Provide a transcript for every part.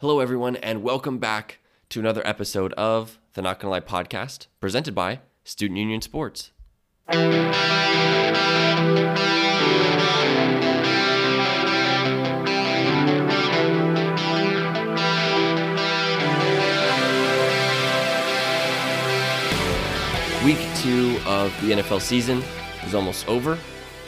Hello, everyone, and welcome back to another episode of the Not Gonna Lie podcast, presented by Student Union Sports. Week two of the NFL season is almost over.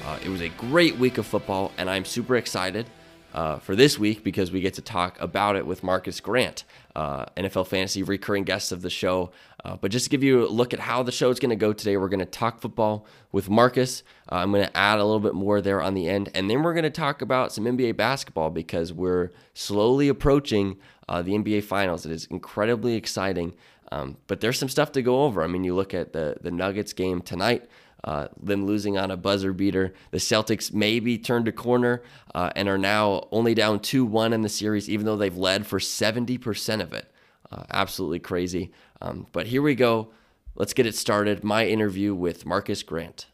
Uh, it was a great week of football, and I'm super excited uh, for this week because we get to talk about it with Marcus Grant, uh, NFL Fantasy recurring guest of the show. Uh, but just to give you a look at how the show is going to go today, we're going to talk football with Marcus. Uh, I'm going to add a little bit more there on the end, and then we're going to talk about some NBA basketball because we're slowly approaching uh, the NBA Finals. It is incredibly exciting. Um, but there's some stuff to go over. I mean, you look at the the Nuggets game tonight. Uh, them losing on a buzzer beater. The Celtics maybe turned a corner uh, and are now only down 2 1 in the series, even though they've led for 70% of it. Uh, absolutely crazy. Um, but here we go. Let's get it started. My interview with Marcus Grant.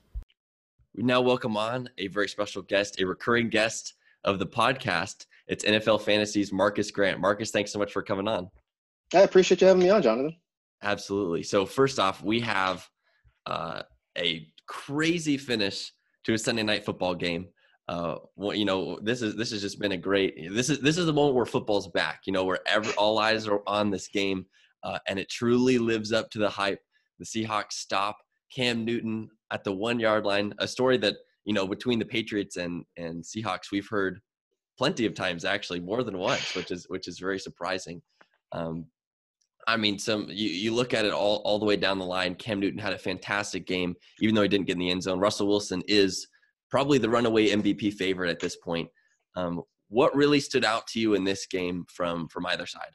We now welcome on a very special guest, a recurring guest of the podcast. It's NFL Fantasy's Marcus Grant. Marcus, thanks so much for coming on. I appreciate you having me on, Jonathan. Absolutely. So first off, we have uh, a crazy finish to a Sunday night football game. Uh, well, you know, this is this has just been a great. This is this is the moment where football's back. You know, where every, all eyes are on this game, uh, and it truly lives up to the hype. The Seahawks stop Cam Newton at the one yard line. A story that you know between the Patriots and and Seahawks we've heard plenty of times, actually more than once, which is which is very surprising. Um, I mean, some you, you look at it all all the way down the line. Cam Newton had a fantastic game, even though he didn't get in the end zone. Russell Wilson is probably the runaway MVP favorite at this point. Um, what really stood out to you in this game from from either side?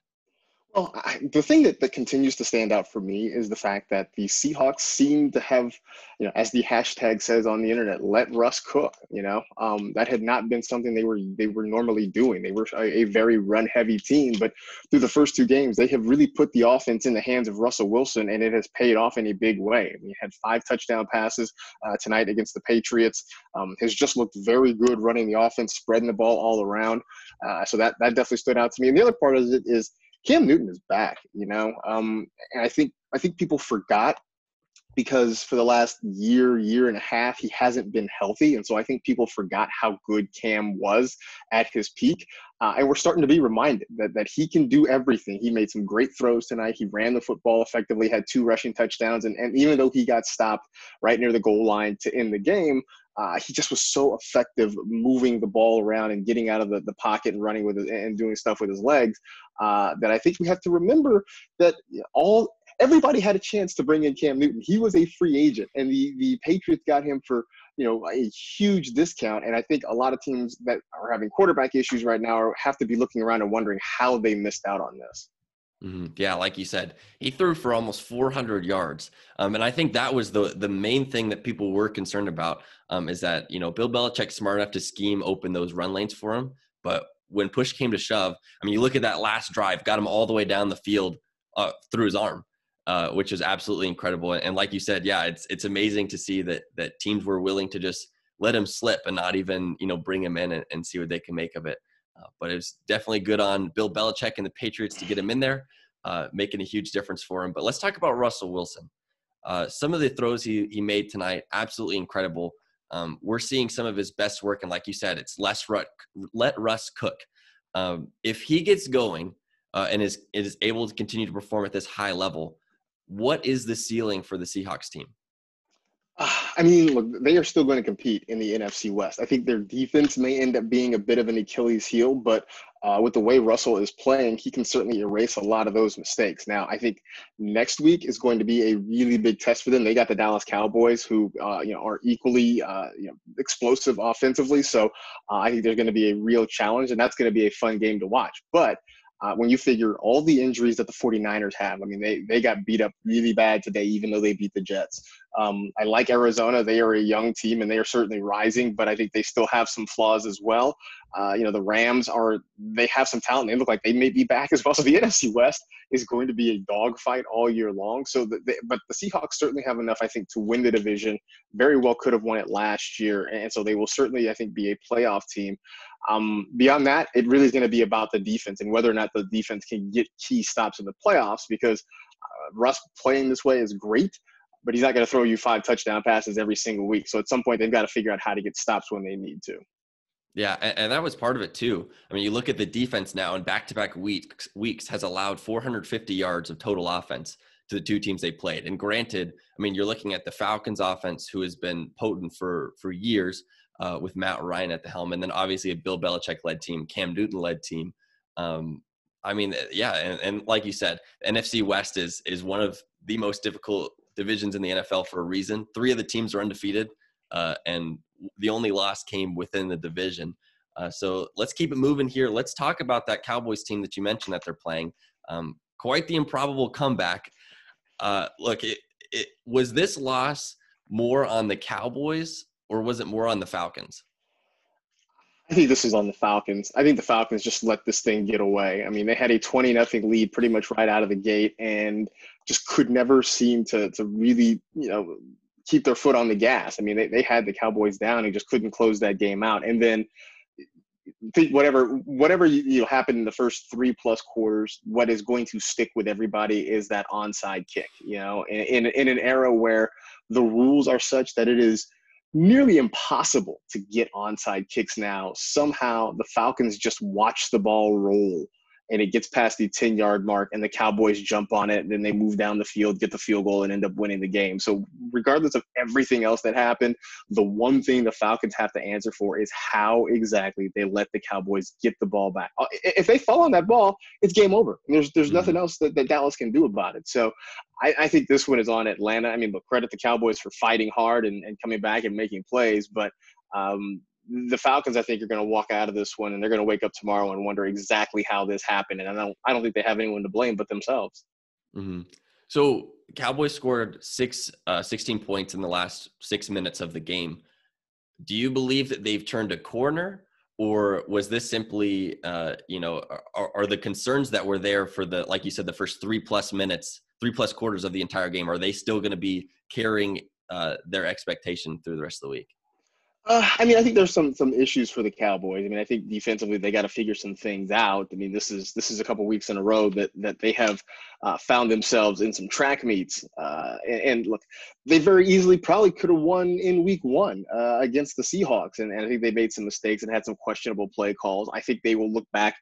Well, I, the thing that, that continues to stand out for me is the fact that the Seahawks seem to have, you know, as the hashtag says on the internet, let Russ cook. You know, um, that had not been something they were they were normally doing. They were a, a, very run heavy team, but through the first two games, they have really put the offense in the hands of Russell Wilson, and it has paid off in a big way. I mean, he had five touchdown passes uh, tonight against the Patriots. Um, has just looked very good running the offense, spreading the ball all around. Uh, so that that definitely stood out to me. And the other part of it is Cam Newton is back, you know, um, and I think I think people forgot because for the last year, year and a half, he hasn't been healthy, and so I think people forgot how good Cam was at his peak, uh, and we're starting to be reminded that that he can do everything. He made some great throws tonight. He ran the football effectively, had two rushing touchdowns, and, and even though he got stopped right near the goal line to end the game, uh, he just was so effective moving the ball around and getting out of the, the pocket and running with it and doing stuff with his legs uh, that I think we have to remember that all everybody had a chance to bring in Cam Newton. He was a free agent, and the the Patriots got him for you know a huge discount. And I think a lot of teams that are having quarterback issues right now have to be looking around and wondering how they missed out on this. Mm-hmm. Yeah, like you said, he threw for almost 400 yards, um, and I think that was the the main thing that people were concerned about. Um, is that you know Bill Belichick's smart enough to scheme open those run lanes for him, but when push came to shove, I mean, you look at that last drive, got him all the way down the field uh, through his arm, uh, which is absolutely incredible. And, like you said, yeah, it's it's amazing to see that that teams were willing to just let him slip and not even you know bring him in and, and see what they can make of it. Uh, but it was definitely good on Bill Belichick and the Patriots to get him in there, uh, making a huge difference for him. But let's talk about Russell Wilson. Uh, some of the throws he, he made tonight, absolutely incredible. Um, we're seeing some of his best work, and like you said, it's less rut, let Russ cook. Um, if he gets going uh, and is is able to continue to perform at this high level, what is the ceiling for the Seahawks team? I mean, look, they are still going to compete in the NFC West. I think their defense may end up being a bit of an Achilles heel, but uh, with the way Russell is playing, he can certainly erase a lot of those mistakes. Now, I think next week is going to be a really big test for them. They got the Dallas Cowboys, who uh, you know are equally uh, you know explosive offensively. So uh, I think there's going to be a real challenge, and that's going to be a fun game to watch. But uh, when you figure all the injuries that the 49ers have, I mean, they, they got beat up really bad today, even though they beat the Jets. Um, I like Arizona. They are a young team and they are certainly rising, but I think they still have some flaws as well. Uh, you know, the Rams are they have some talent. They look like they may be back as well. So the NFC West is going to be a dogfight all year long. So, the, but the Seahawks certainly have enough, I think, to win the division. Very well could have won it last year, and so they will certainly, I think, be a playoff team. Um, beyond that, it really is going to be about the defense and whether or not the defense can get key stops in the playoffs. Because uh, Russ playing this way is great, but he's not going to throw you five touchdown passes every single week. So at some point, they've got to figure out how to get stops when they need to. Yeah, and, that was part of it too. I mean, you look at the defense now, and back-to-back weeks weeks has allowed 450 yards of total offense to the two teams they played. And granted, I mean, you're looking at the Falcons' offense, who has been potent for for years uh, with Matt Ryan at the helm, and then obviously a Bill Belichick-led team, Cam Newton-led team. Um, I mean, yeah, and, and like you said, NFC West is is one of the most difficult divisions in the NFL for a reason. Three of the teams are undefeated, uh, and the only loss came within the division. Uh, so let's keep it moving here. Let's talk about that Cowboys team that you mentioned that they're playing. Um, quite the improbable comeback. Uh, look, it, it, was this loss more on the Cowboys or was it more on the Falcons? I think this is on the Falcons. I think the Falcons just let this thing get away. I mean, they had a 20 nothing lead pretty much right out of the gate and just could never seem to to really, you know, keep their foot on the gas. I mean, they, they had the Cowboys down and just couldn't close that game out. And then think whatever whatever you, you know, happened in the first three plus quarters, what is going to stick with everybody is that onside kick. You know, in, in, in an era where the rules are such that it is nearly impossible to get onside kicks now. Somehow the Falcons just watch the ball roll and it gets past the 10 yard mark and the Cowboys jump on it and then they move down the field, get the field goal and end up winning the game. So regardless of everything else that happened, the one thing the Falcons have to answer for is how exactly they let the Cowboys get the ball back. Uh, if they fall on that ball, it's game over. There's there's mm-hmm. nothing else that, that Dallas can do about it. So I, I think this one is on Atlanta. I mean, look, credit the Cowboys for fighting hard and, and coming back and making plays, but um, the Falcons, I think, are going to walk out of this one and they're going to wake up tomorrow and wonder exactly how this happened. And I don't, I don't think they have anyone to blame but themselves. Mm-hmm. So Cowboys scored six, uh, 16 points in the last six minutes of the game. Do you believe that they've turned a corner, or was this simply, uh, you know, are, are the concerns that were there for the, like you said, the first three plus minutes, three plus quarters of the entire game? Are they still going to be carrying uh, their expectation through the rest of the week? Uh, I mean, I think there's some some issues for the Cowboys. I mean, I think defensively they got to figure some things out. I mean, this is this is a couple weeks in a row that that they have uh, found themselves in some track meets. Uh, and, and, look, they very easily probably could have won in Week One uh, against the Seahawks, and, and I think they made some mistakes and had some questionable play calls. I think they will look back.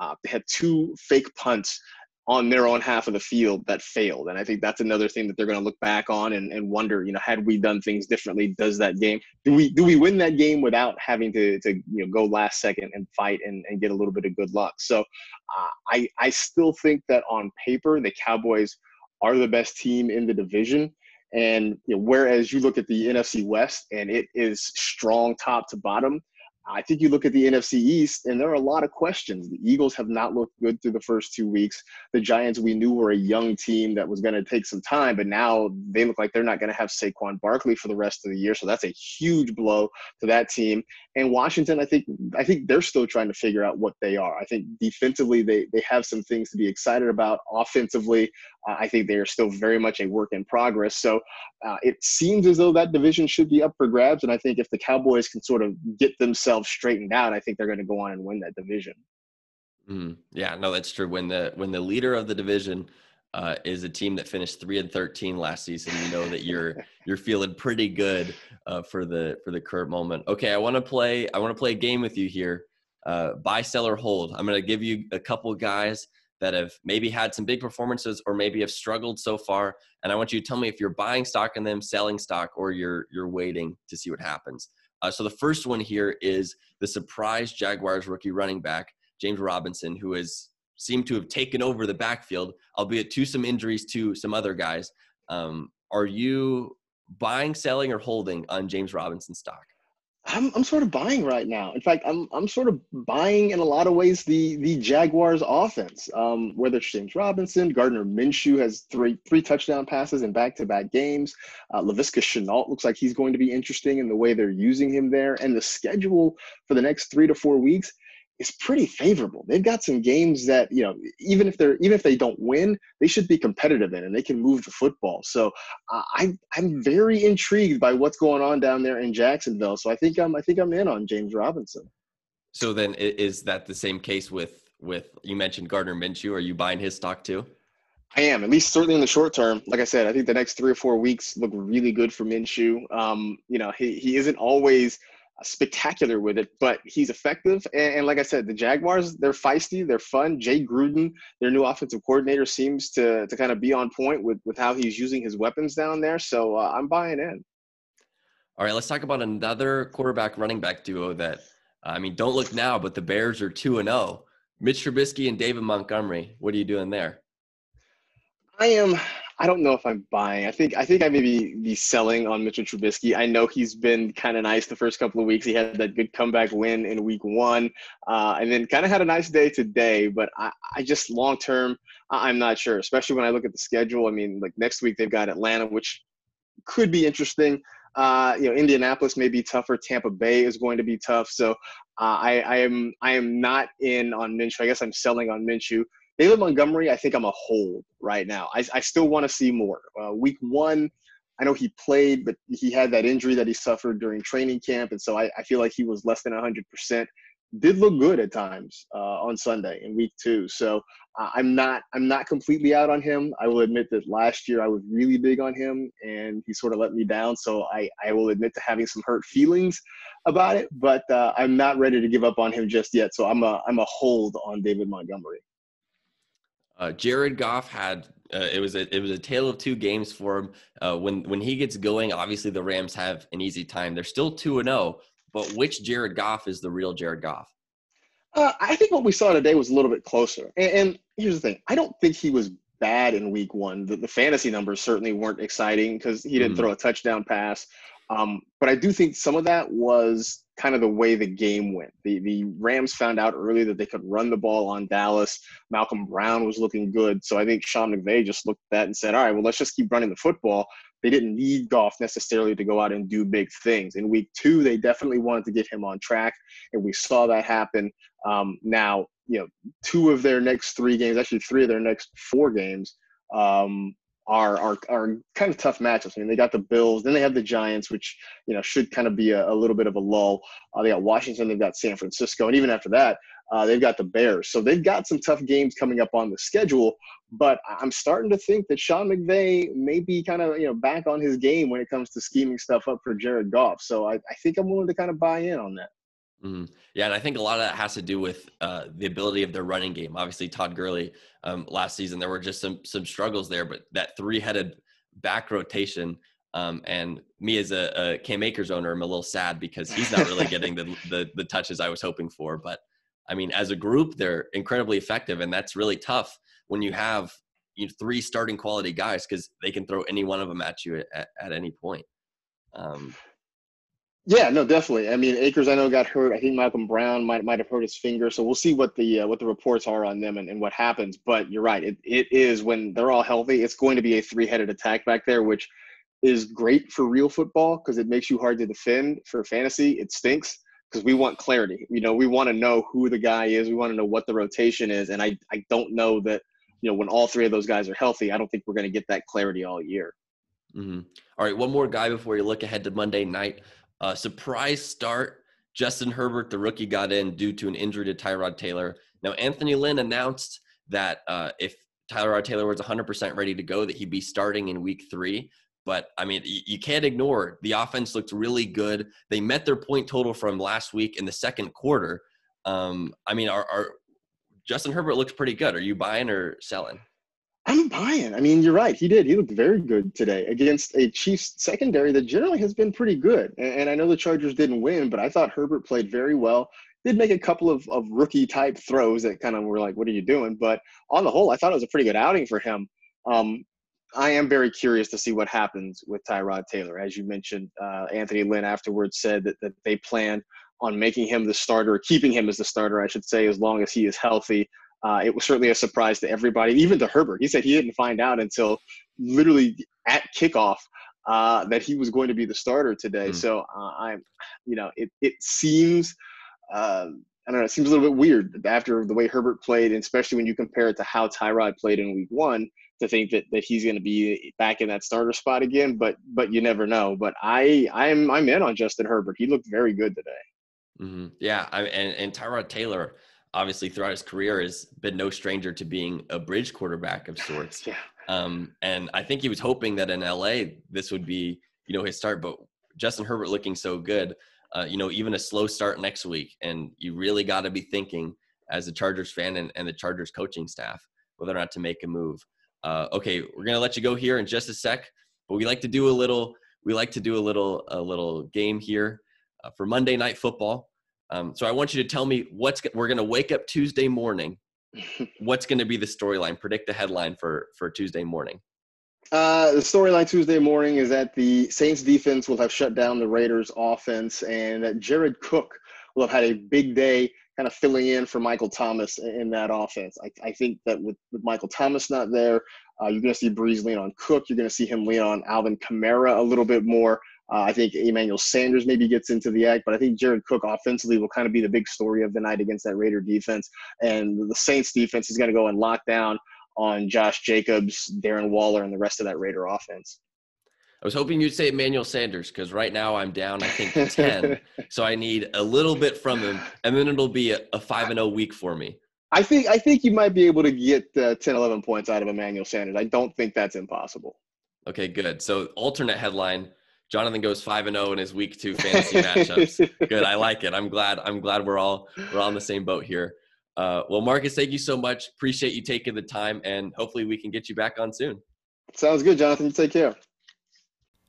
Uh, they had two fake punts on their own half of the field that failed. And I think that's another thing that they're going to look back on and, and wonder, you know, had we done things differently, does that game, do we, do we win that game without having to, to, you know, go last second and fight and, and get a little bit of good luck. So uh, I, I still think that on paper, the Cowboys are the best team in the division. And you know, whereas you look at the NFC West and it is strong top to bottom, I think you look at the NFC East, and there are a lot of questions. The Eagles have not looked good through the first two weeks. The Giants, we knew were a young team that was going to take some time, but now they look like they're not going to have Saquon Barkley for the rest of the year. So that's a huge blow to that team. And Washington, I think, I think they're still trying to figure out what they are. I think defensively, they they have some things to be excited about. Offensively, uh, I think they are still very much a work in progress. So uh, it seems as though that division should be up for grabs. And I think if the Cowboys can sort of get themselves straightened out, I think they're going to go on and win that division. Mm, yeah, no, that's true. When the when the leader of the division uh, is a team that finished three and thirteen last season, you know that you're you're feeling pretty good uh, for the for the current moment. Okay, I want to play. I want to play a game with you here. Uh, buy, sell, or hold. I'm going to give you a couple guys that have maybe had some big performances or maybe have struggled so far, and I want you to tell me if you're buying stock in them, selling stock, or you're you're waiting to see what happens. Uh, so the first one here is the surprise Jaguars rookie running back James Robinson, who has seemed to have taken over the backfield, albeit to some injuries to some other guys. Um, are you buying, selling, or holding on James Robinson stock? I'm I'm sort of buying right now. In fact, I'm I'm sort of buying in a lot of ways the the Jaguars offense. Um, whether it's James Robinson, Gardner Minshew has three three touchdown passes in back to back games. Uh, Laviska Shenault looks like he's going to be interesting in the way they're using him there, and the schedule for the next three to four weeks is pretty favorable. They've got some games that you know, even if they're even if they don't win, they should be competitive in, and they can move the football. So uh, I I'm very intrigued by what's going on down there in Jacksonville. So I think I'm I think I'm in on James Robinson. So then, is that the same case with with you mentioned Gardner Minshew? Are you buying his stock too? I am, at least certainly in the short term. Like I said, I think the next three or four weeks look really good for Minshew. Um, you know, he, he isn't always spectacular with it, but he's effective. And, and, like I said, the Jaguars, they're feisty, they're fun. Jay Gruden, their new offensive coordinator, seems to, to kind of be on point with, with how he's using his weapons down there. So uh, I'm buying in. All right, let's talk about another quarterback running back duo that, I mean, don't look now, but the Bears are 2 and 0. Mitch Trubisky and David Montgomery. What are you doing there? I am I don't know if I'm buying. I think I think I may be, be selling on Mitchell Trubisky. I know he's been kind of nice the first couple of weeks. He had that good comeback win in week one, uh, and then kind of had a nice day today. But I, I just long term, I'm not sure. Especially when I look at the schedule. I mean, like next week they've got Atlanta, which could be interesting. Uh, you know, Indianapolis may be tougher. Tampa Bay is going to be tough. So uh, I, I am I am not in on Minshew. I guess I'm selling on Minshew. David Montgomery, I think I'm a hold right now. I, I still want to see more. Uh, week one, I know he played, but he had that injury that he suffered during training camp, and so I, I feel like he was less than 100%. Did look good at times uh, on Sunday in week two, so uh, I'm not I'm not completely out on him. I will admit that last year I was really big on him, and he sort of let me down. So I I will admit to having some hurt feelings about it, but uh, I'm not ready to give up on him just yet. So I'm a I'm a hold on David Montgomery. Uh, Jared Goff had uh, it was a it was a tale of two games for him. Uh, when when he gets going, obviously the Rams have an easy time. They're still two and zero, oh, but which Jared Goff is the real Jared Goff? Uh, I think what we saw today was a little bit closer. And, and, here's the thing: I don't think he was bad in Week One. The, the fantasy numbers certainly weren't exciting because he didn't mm-hmm. throw a touchdown pass. Um, but I do think some of that was kind of the way the game went. The the Rams found out early that they could run the ball on Dallas. Malcolm Brown was looking good, so I think Sean McVay just looked at that and said, "All right, well, let's just keep running the football." They didn't need Goff necessarily to go out and do big things. In week two, they definitely wanted to get him on track, and we saw that happen. Um, now, you know, two of their next three games, actually three of their next four games, um, are are are kind of tough matchups. I mean, they got the Bills, then they have the Giants, which you know should kind of be a, a little bit of a lull. Uh, they got Washington, they've got San Francisco, and even after that, uh, they've got the Bears. So they've got some tough games coming up on the schedule. But I'm starting to think that Sean McVay may be kind of you know back on his game when it comes to scheming stuff up for Jared Goff. So I, I think I'm willing to kind of buy in on that. Mm-hmm. Yeah, and I think a lot of that has to do with uh, the ability of their running game. Obviously, Todd Gurley um, last season there were just some some struggles there, but that three headed back rotation. Um, and me as a, a Cam Akers owner, I'm a little sad because he's not really getting the, the the touches I was hoping for. But I mean, as a group, they're incredibly effective, and that's really tough when you have you know, three starting quality guys because they can throw any one of them at you at, at any point. Um, yeah, no, definitely. I mean, Akers, I know got hurt. I think Malcolm Brown might might have hurt his finger. So we'll see what the uh, what the reports are on them and, and what happens. But you're right. It it is when they're all healthy. It's going to be a three headed attack back there, which is great for real football because it makes you hard to defend. For fantasy, it stinks because we want clarity. You know, we want to know who the guy is. We want to know what the rotation is. And I I don't know that you know when all three of those guys are healthy. I don't think we're going to get that clarity all year. Mm-hmm. All right, one more guy before you look ahead to Monday night. Uh, surprise start. Justin Herbert, the rookie, got in due to an injury to Tyrod Taylor. Now, Anthony Lynn announced that uh, if Tyrod Taylor was 100% ready to go, that he'd be starting in week three. But I mean, you can't ignore the offense looked really good. They met their point total from last week in the second quarter. Um, I mean, our, our Justin Herbert looks pretty good. Are you buying or selling? I'm buying. I mean, you're right. He did. He looked very good today against a Chiefs secondary that generally has been pretty good. And, I know the Chargers didn't win, but I thought Herbert played very well. Did make a couple of, of rookie type throws that kind of were like, what are you doing? But on the whole, I thought it was a pretty good outing for him. Um, I am very curious to see what happens with Tyrod Taylor. As you mentioned, uh, Anthony Lynn afterwards said that, that they plan on making him the starter, keeping him as the starter, I should say, as long as he is healthy. Uh, it was certainly a surprise to everybody, even to Herbert. He said he didn't find out until literally at kickoff uh, that he was going to be the starter today. Mm. So uh, I'm, you know, it it seems. Uh, I don't know. It seems a little bit weird after the way Herbert played, and especially when you compare it to how Tyrod played in Week One, to think that, that he's going to be back in that starter spot again. But but you never know. But I I'm I'm in on Justin Herbert. He looked very good today. Mm-hmm. Yeah, I, and and Tyrod Taylor, obviously throughout his career, has been no stranger to being a bridge quarterback of sorts. yeah. Um, and I think he was hoping that in LA this would be you know his start, but Justin Herbert looking so good, uh, you know, even a slow start next week, and you really got to be thinking as a Chargers fan and, and the Chargers coaching staff whether or not to make a move. Uh, okay, we're gonna let you go here in just a sec, but we like to do a little. We like to do a little a little game here uh, for Monday Night Football. Um, so I want you to tell me what's we're going to wake up Tuesday morning. what's going to be the storyline? Predict the headline for for Tuesday morning. Uh, the storyline Tuesday morning is that the Saints defense will have shut down the Raiders offense, and that Jared Cook will have had a big day, kind of filling in for Michael Thomas in that offense. I, I think that with, with Michael Thomas not there, uh, you're going to see Brees lean on Cook. You're going to see him lean on Alvin Kamara a little bit more. Uh, I think Emmanuel Sanders maybe gets into the act, but I think Jared Cook offensively will kind of be the big story of the night against that Raider defense. And the Saints defense is going to go and lock down on Josh Jacobs, Darren Waller, and the rest of that Raider offense. I was hoping you'd say Emmanuel Sanders because right now I'm down, I think, 10. so I need a little bit from him, and then it'll be a, a 5 and 0 week for me. I think I think you might be able to get uh, 10, 11 points out of Emmanuel Sanders. I don't think that's impossible. Okay, good. So alternate headline Jonathan goes five and zero oh in his week two fantasy matchups. Good, I like it. I'm glad. I'm glad we're all we're all on the same boat here. Uh, well, Marcus, thank you so much. Appreciate you taking the time, and hopefully we can get you back on soon. Sounds good, Jonathan. You take care.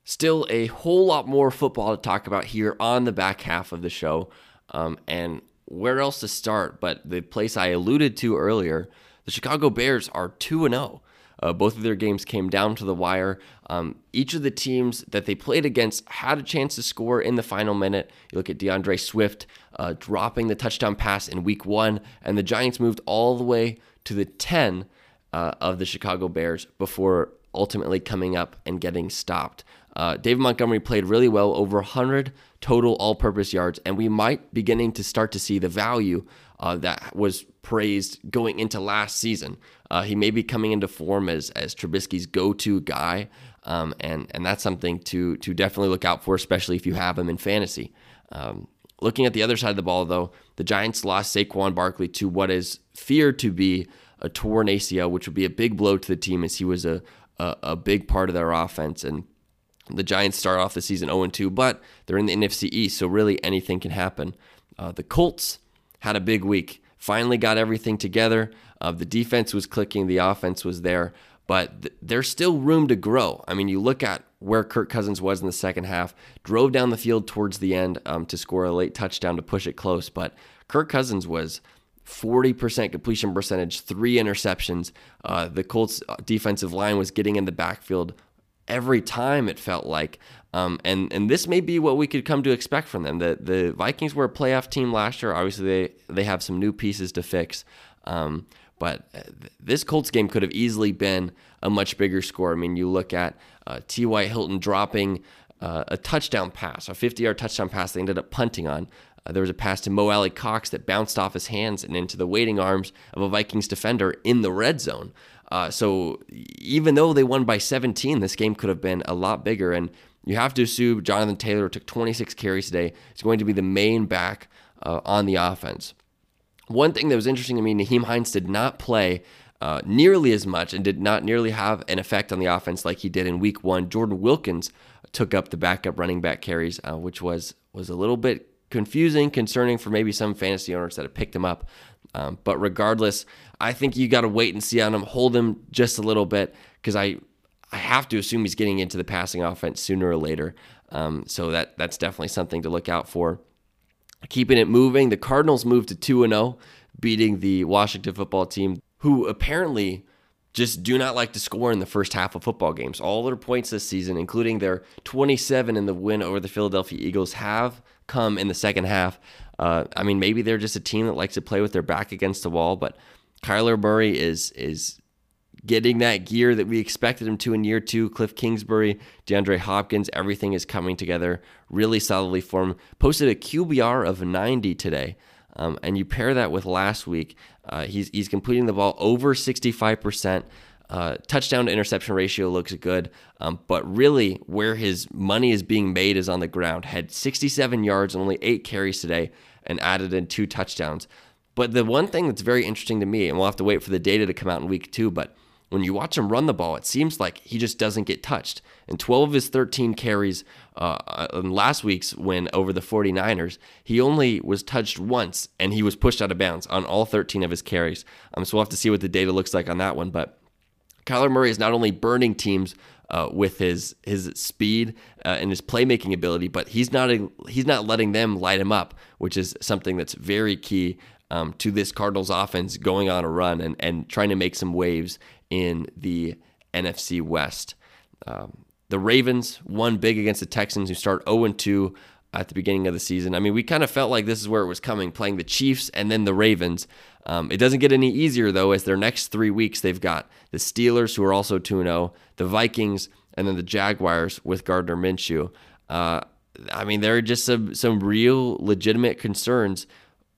Still a whole lot more football to talk about here on the back half of the show, um, and where else to start? But the place I alluded to earlier, the Chicago Bears are two and zero. Oh. Uh, both of their games came down to the wire. Um, each of the teams that they played against had a chance to score in the final minute. You look at D'Andre Swift uh, dropping the touchdown pass in week one, and the Giants moved all the way to the 10 uh, of the Chicago Bears before ultimately coming up and getting stopped. Uh, David Montgomery played really well, over 100 total all purpose yards, and we might beginning to start to see the value uh, that was praised going into last season. Uh, he may be coming into form as as Trubisky's go-to guy, um, and and that's something to to definitely look out for, especially if you have him in fantasy. Um, looking at the other side of the ball, though, the Giants lost Saquon Barkley to what is feared to be a torn ACL, which would be a big blow to the team as he was a a, a big part of their offense and. The Giants start off the season 0 2, but they're in the NFC East, so really anything can happen. Uh, the Colts had a big week finally got everything together. Uh, the defense was clicking, the offense was there, but th- there's still room to grow. I mean, you look at where Kirk Cousins was in the second half, drove down the field towards the end um, to score a late touchdown to push it close, but Kirk Cousins was 40% completion percentage, three interceptions. Uh, the Colts uh, defensive line was getting in the backfield every time it felt like. Um, and and this may be what we could come to expect from them. The the Vikings were a playoff team last year. Obviously, they they have some new pieces to fix. Um, but uh, this Colts game could have easily been a much bigger score. I mean, you look at uh, T.Y. Hilton dropping uh, a touchdown pass, a 50 yard touchdown pass they ended up punting on. Uh, there was a pass to Mo Alie-Cox that bounced off his hands and into the waiting arms of a Vikings defender in the red zone. Uh, so even though they won by 17, this game could have been a lot bigger. And you have to assume Jonathan Taylor took 26 carries today. He's going to be the main back uh, on the offense. One thing that was interesting to me, Nyheim Hines did not play uh, nearly as much and did not nearly have an effect on the offense like he did in Week One. Jordan Wilkins took up the backup running back carries, uh, which was was a little bit confusing, concerning for maybe some fantasy owners that have picked him up. Um, but regardless, I think you got to wait and see on him, hold him just a little bit because I I have to assume he's getting into the passing offense sooner or later. Um, so that that's definitely something to look out for. Keeping it moving, the Cardinals moved to two and zero, oh, beating the Washington football team, who apparently just do not like to score in the first half of football games. All their points this season, including their 27 in the win over the Philadelphia Eagles, have come in the second half. Uh, I mean, maybe they're just a team that likes to play with their back against the wall, but Kyler Murray is is getting that gear that we expected him to in year two. Cliff Kingsbury, DeAndre Hopkins, everything is coming together really solidly for him. Posted a QBR of 90 today. Um, and you pair that with last week, uh, he's, he's completing the ball over 65%. Uh, touchdown to interception ratio looks good, um, but really where his money is being made is on the ground. Had 67 yards and only eight carries today, and added in two touchdowns. But the one thing that's very interesting to me, and we'll have to wait for the data to come out in week two, but when you watch him run the ball, it seems like he just doesn't get touched. And 12 of his 13 carries uh, in last week's win over the 49ers, he only was touched once and he was pushed out of bounds on all 13 of his carries. Um, so we'll have to see what the data looks like on that one. But Kyler Murray is not only burning teams uh, with his his speed uh, and his playmaking ability, but he's not he's not letting them light him up, which is something that's very key um, to this Cardinals offense going on a run and and trying to make some waves in the NFC West. Um, the Ravens won big against the Texans, who start 0 2 at the beginning of the season. I mean, we kind of felt like this is where it was coming, playing the Chiefs and then the Ravens. Um, it doesn't get any easier, though, as their next three weeks they've got the Steelers, who are also 2 0, the Vikings, and then the Jaguars with Gardner Minshew. Uh, I mean, there are just some, some real legitimate concerns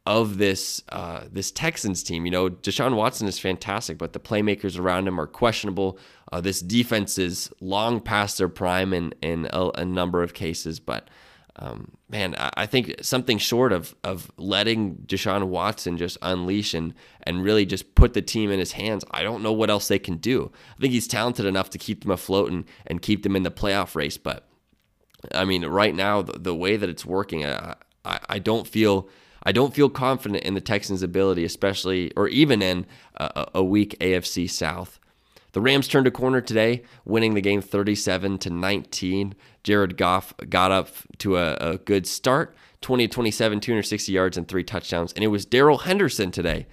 of this uh, this Texans team. You know, Deshaun Watson is fantastic, but the playmakers around him are questionable. Uh, this defense is long past their prime in in a, a number of cases, but. Um, man, I think something short of of letting Deshaun Watson just unleash and and really just put the team in his hands. I don't know what else they can do. I think he's talented enough to keep them afloat and, and keep them in the playoff race. But I mean, right now the, the way that it's working, I, I, I don't feel I don't feel confident in the Texans' ability, especially or even in a, a weak AFC South. The Rams turned a corner today, winning the game 37 to 19. Jared Goff got up to a, a good start, 20 to 27, 260 yards and three touchdowns. And it was Darrell Henderson today,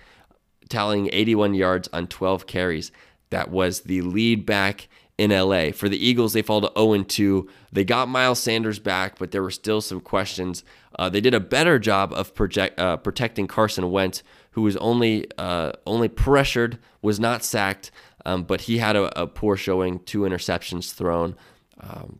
tallying 81 yards on 12 carries. That was the lead back in LA. For the Eagles, they fall to 0 2. They got Miles Sanders back, but there were still some questions. Uh, they did a better job of project, uh, protecting Carson Wentz, who was only uh, only pressured, was not sacked, um, but he had a, a, poor showing, two interceptions thrown. Um,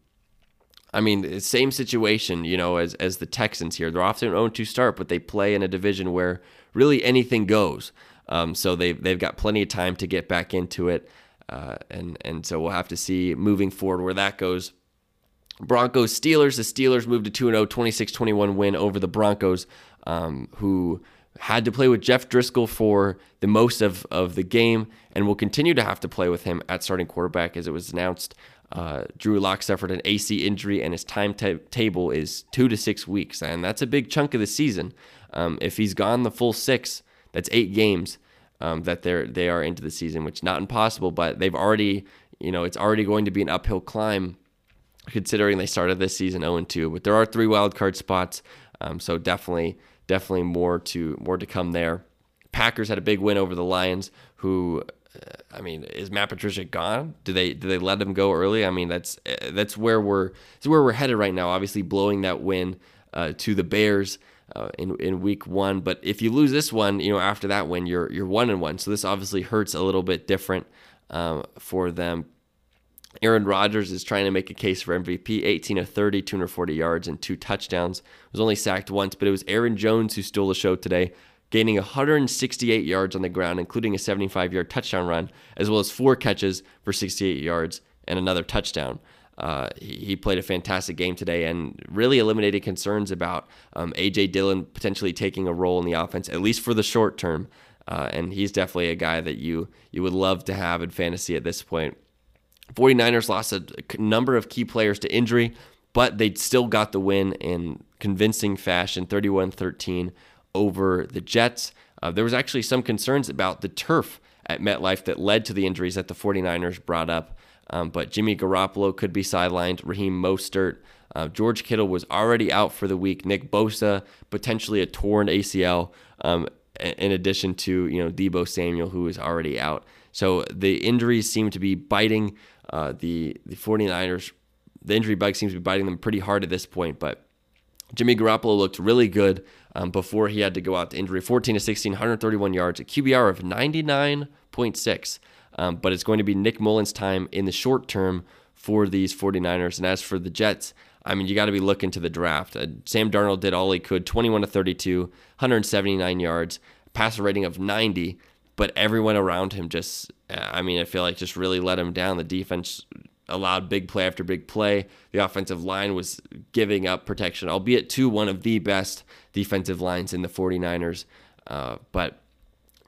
I mean, same situation, you know, as as the Texans here. They're often 0 2 start, but they play in a division where really anything goes. Um, so they've they've got plenty of time to get back into it. Uh, and and so we'll have to see moving forward where that goes. Broncos Steelers. The Steelers moved to 2 0, 26 21 win over the Broncos, um, who had to play with Jeff Driskel for the most of, of the game and will continue to have to play with him at starting quarterback as it was announced. Uh, Drew Lock suffered an AC injury and his timetable is two to six weeks, and that's a big chunk of the season. Um, if he's gone the full six, that's eight games um, that they're they are into the season, which not impossible, but they've already you know it's already going to be an uphill climb considering they started this season 0 2. But there are three wild card spots, um, so definitely definitely more to more to come there. Packers had a big win over the Lions, who I mean, is Matt Patricia gone? Do they do they let him go early? I mean, that's that's where we're that's where we're headed right now. Obviously, blowing that win uh, to the Bears uh, in in week one. But if you lose this one, you know after that win, you're you're one and one. So this obviously hurts a little bit different um, for them. Aaron Rodgers is trying to make a case for MVP. 18 of 30, 240 yards and two touchdowns. Was only sacked once, but it was Aaron Jones who stole the show today, gaining 168 yards on the ground, including a 75-yard touchdown run, as well as four catches for 68 yards and another touchdown. Uh, he, played a fantastic game today and really eliminated concerns about um, AJ Dillon potentially taking a role in the offense, at least for the short term. Uh, and he's definitely a guy that you you would love to have in fantasy at this point. 49ers lost a number of key players to injury, but they still got the win in convincing fashion 31 13 over the Jets. Uh, there was actually some concerns about the turf at MetLife that led to the injuries that the 49ers brought up. Um, but Jimmy Garoppolo could be sidelined. Raheem Mostert. Uh, George Kittle was already out for the week. Nick Bosa, potentially a torn ACL, um, in addition to, you know, Deebo Samuel, who is already out. So the injuries seem to be biting uh, the, the 49ers. The injury bug seems to be biting them pretty hard at this point, but Jimmy Garoppolo looked really good um, before he had to go out to injury 14 to 16, 131 yards, a QBR of 99.6. Um, but it's going to be Nick Mullens' time in the short term for these 49ers. And as for the Jets, I mean, you got to be looking to the draft. Uh, Sam Darnold did all he could 21 to 32, 179 yards, passer rating of 90. But everyone around him just, I mean, I feel like just really let him down. The defense allowed big play after big play. The offensive line was giving up protection, albeit to one of the best defensive lines in the 49ers. Uh, but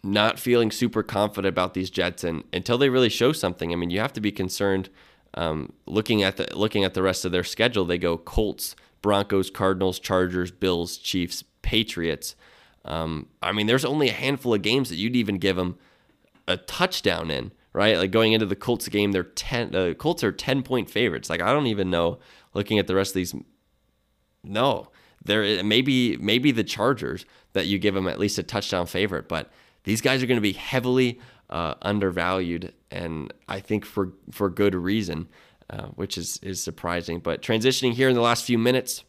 not feeling super confident about these Jets and until they really show something. I mean, you have to be concerned um, looking at the looking at the rest of their schedule. They go Colts, Broncos, Cardinals, Chargers, Bills, Chiefs, Patriots. Um, I mean, there's only a handful of games that you'd even give them a touchdown in, right? Like going into the Colts game, they're ten. The uh, Colts are ten point favorites. Like I don't even know. Looking at the rest of these, no, there maybe maybe the Chargers that you give them at least a touchdown favorite, but these guys are going to be heavily uh, undervalued, and I think for for good reason, uh, which is is surprising. But transitioning here in the last few minutes,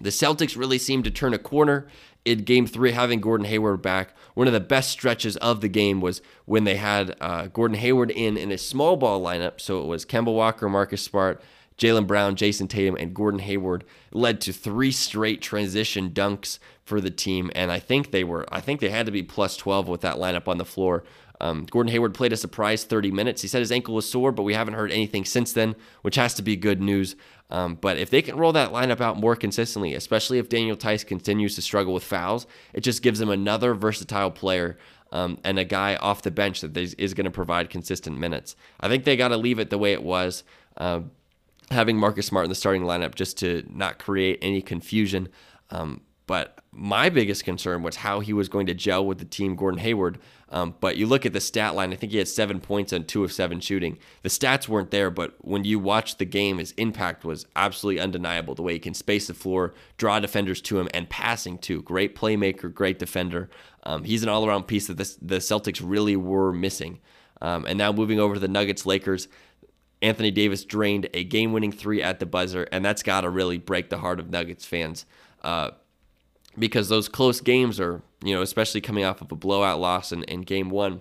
the Celtics really seemed to turn a corner in Game Three, having Gordon Hayward back. One of the best stretches of the game was when they had uh, Gordon Hayward in in a small ball lineup. So it was Kemba Walker, Marcus Smart. Jaylen Brown, Jayson Tatum, and Gordon Hayward led to three straight transition dunks for the team, and I think they were I think they had to be plus 12 with that lineup on the floor. Um, Gordon Hayward played a surprise 30 minutes. He said his ankle was sore, but we haven't heard anything since then, which has to be good news. Um, but if they can roll that lineup out more consistently, especially if Daniel Theis continues to struggle with fouls, it just gives them another versatile player um, and a guy off the bench that is going to provide consistent minutes. I think they got to leave it the way it was. Uh, having Marcus Smart in the starting lineup just to not create any confusion. Um, but my biggest concern was how he was going to gel with the team, Gordon Hayward. Um, but you look at the stat line, I think he had seven points on two of seven shooting. The stats weren't there, but when you watch the game, his impact was absolutely undeniable. The way he can space the floor, draw defenders to him, and passing too. Great playmaker, great defender. Um, he's an all around piece that the, Celtics really were missing. Um, and now moving over to the Nuggets Lakers, Anthony Davis drained a game winning three at the buzzer, and that's got to really break the heart of Nuggets fans. Uh, because those close games are, you know, especially coming off of a blowout loss in, in game one,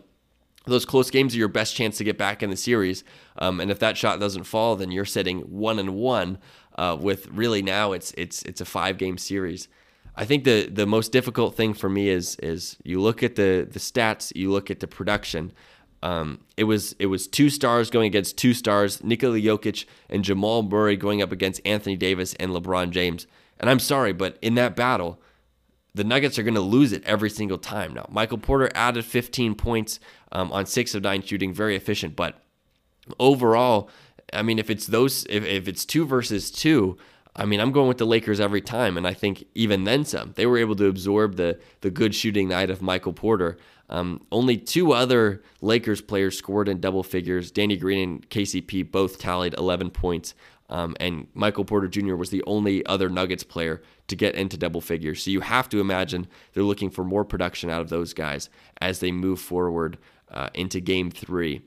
those close games are your best chance to get back in the series. Um, and if that shot doesn't fall, then you're sitting one and one. Uh, with really now it's it's it's a five game series. I think the the most difficult thing for me is is you look at the the stats, you look at the production. Um, it was it was two stars going against two stars, Nikola Jokic and Jamal Murray going up against Anthony Davis and LeBron James. And I'm sorry, but in that battle, the Nuggets are going to lose it every single time. Now, Michael Porter added 15 points um, on six of nine shooting, very efficient. But overall, I mean, if it's those, if, if it's two versus two, I mean, I'm going with the Lakers every time, and I think even then some. They were able to absorb the the good shooting night of Michael Porter. Um, only two other Lakers players scored in double figures. Danny Green and KCP both tallied 11 points, um, and Michael Porter Jr. was the only other Nuggets player to get into double figures. So you have to imagine they're looking for more production out of those guys as they move forward uh, into Game Three.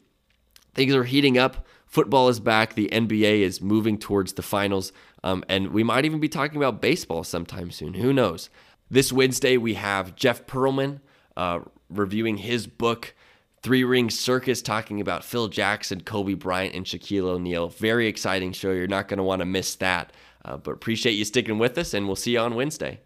Things are heating up. Football is back. The NBA is moving towards the finals. Um, and we might even be talking about baseball sometime soon. Who knows? This Wednesday, we have Jeff Pearlman uh, reviewing his book, Three Ring Circus, talking about Phil Jackson, Kobe Bryant, and Shaquille O'Neal. Very exciting show. You're not going to want to miss that. Uh, but appreciate you sticking with us, and we'll see you on Wednesday.